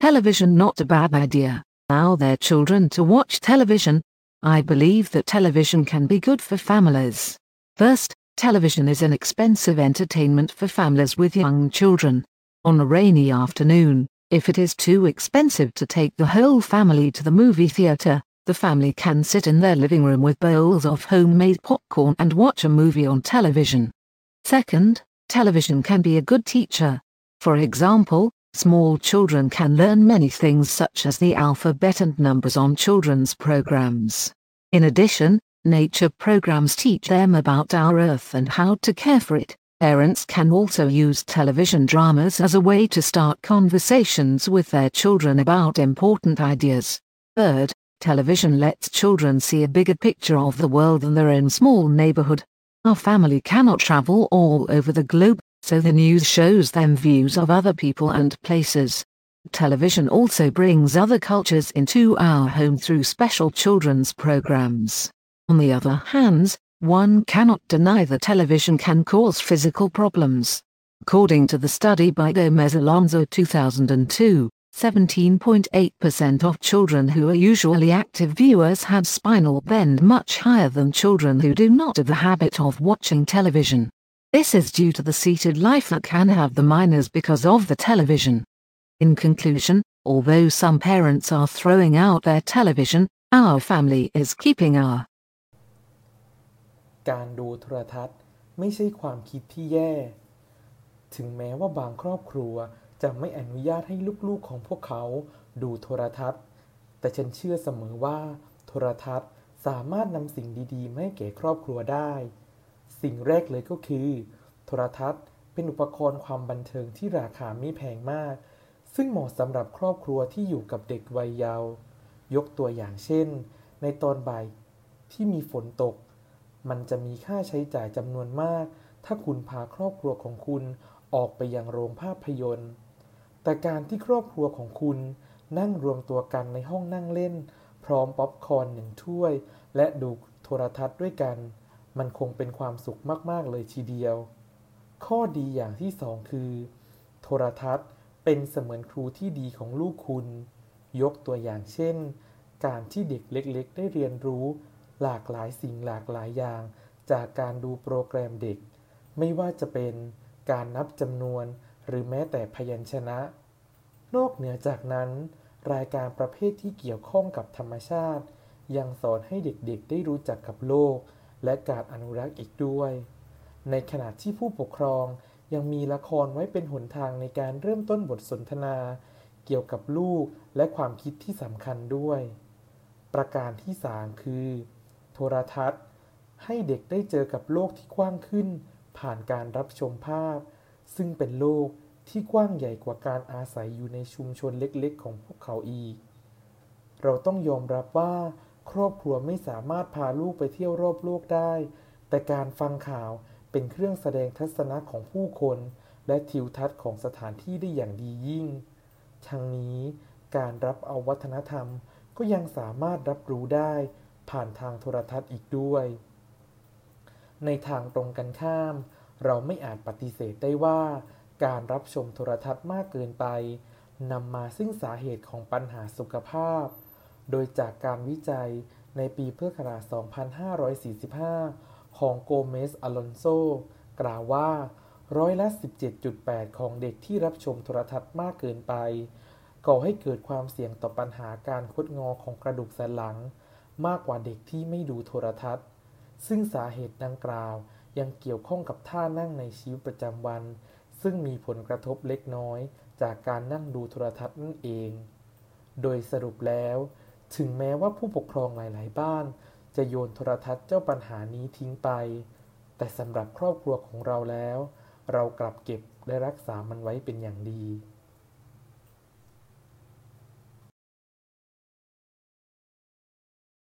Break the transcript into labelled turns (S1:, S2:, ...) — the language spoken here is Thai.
S1: television not a bad idea. Allow their children to watch television. I believe that television can be good for families. First, television is an expensive entertainment for families with young children. On a rainy afternoon, if it is too expensive to take the whole family to the movie theater, the family can sit in their living room with bowls of homemade popcorn and watch a movie on television. Second, television can be a good teacher. For example, small children can learn many things such as the alphabet and numbers on children's programs. In addition, nature programs teach them about our earth and how to care for it. Parents can also use television dramas as a way to start conversations with their children about important ideas. Third, television lets children see a bigger picture of the world than their own small neighborhood. Our family cannot travel all over the globe, so the news shows them views of other people and places. Television also brings other cultures into our home through special children's programs. On the other hand, one cannot deny that television can cause physical problems. According to the study by Gomez Alonso 2002, 17.8% of children who are usually active viewers had spinal bend much higher than children who do not have the habit of watching television. This is due to the seated life that can have the minors because of the television. In conclusion, although some parents are throwing out their television, our family is keeping our
S2: การดูโทรทัศน์ไม่ใช่ความคิดที่แย่ ถึงแม้ว่าบางครอบครัวจะไม่อนุญาตให้ลูกๆของพวกเขาดูโทรทัศน์ แต่ฉันเชื่อเสมอว่า โทรทัศน์สามารถนำสิ่งดีๆมาให้แก่ครอบครัวได้ สิ่งแรกเลยก็คือ โทรทัศน์เป็นอุปกรณ์ความบันเทิงที่ราคาไม่แพงมาก ซึ่งเหมาะสำหรับครอบครัวที่อยู่กับเด็กวัยเยาว์ยกตัวอย่างเช่น ในตอนบ่ายที่มีฝนตก มันจะมีค่าใช้จ่ายจำนวนมาก ถ้าคุณพาครอบครัวของคุณออกไปยังโรงภาพยนตร์ แต่การที่ครอบครัวของคุณนั่งรวมตัวกันในห้องนั่งเล่น พร้อมป๊อปคอร์นหนึ่งถ้วย และดูโทรทัศน์ด้วยกัน มันคงเป็นความสุขมาก ๆ เลยทีเดียว ข้อดีอย่างที่สองคือ โทรทัศน์เป็นเสมือนครูที่ดีของลูกคุณ ยกตัวอย่างเช่น การที่เด็กเล็ก ๆ ได้เรียนรู้ หลากหลายสิ่งหลากหลายอย่าง จากการดูโปรแกรมเด็ก ไม่ว่าจะเป็นการนับจำนวน หรือแม้แต่พยัญชนะ นอกเหนือจากนั้น รายการประเภทที่เกี่ยวข้องกับธรรมชาติ ยังสอนให้เด็กๆ ได้รู้จักกับโลก และการอนุรักษ์อีกด้วย ในขณะที่ผู้ปกครองยังมีละครไว้เป็นหนทางในการเริ่มต้นบทสนทนา เกี่ยวกับลูกและความคิดที่สำคัญด้วย ประการที่ 3 คือ โทรทัศน์ ให้เด็กได้เจอกับโลกที่กว้างขึ้น ผ่านการรับชมภาพ ซึ่งเป็นโลกที่กว้างใหญ่กว่าการอาศัยอยู่ในชุมชนเล็กๆ ของพวกเขาอีก เราต้องยอมรับว่า ครอบครัวไม่สามารถพาลูกไปเที่ยวรอบโลกได้ แต่การฟังข่าวเป็นเครื่องแสดงทัศนะของผู้คน และทิวทัศน์ของสถานที่ได้อย่างดียิ่ง ทั้งนี้การรับเอาวัฒนธรรมก็ยังสามารถรับรู้ได้ผ่านทางโทรทัศน์อีกด้วย ในทางตรงกันข้าม เราไม่อาจปฏิเสธได้ว่า การรับชมโทรทัศน์มากเกินไปนำมาซึ่งสาเหตุของปัญหาสุขภาพ โดยจากการวิจัยในปีเพื่อขนาด 2545 ของโกเมสอลอนโซ กล่าวว่า ร้อยละ 17.8 ของเด็กที่รับชมโทรทัศน์มากเกินไป ก่อให้เกิดความเสี่ยงต่อปัญหาการคดงอของกระดูกสันหลัง มากกว่าเด็กที่ไม่ดูโทรทัศน์ ซึ่งสาเหตุดังกล่าวยังเกี่ยวข้องกับท่านั่งในชีวิตประจำวัน ซึ่งมีผลกระทบเล็กน้อยจากการนั่งดูโทรทัศน์นั่นเอง โดยสรุปแล้ว ถึงแม้ว่าผู้ปกครองหลาย ๆ บ้าน จะโยนโทรทัศน์เจ้าปัญหานี้ทิ้งไป แต่สำหรับครอบครัวของเราแล้ว เรากลับเก็บและรักษามันไว้เป็นอย่างดี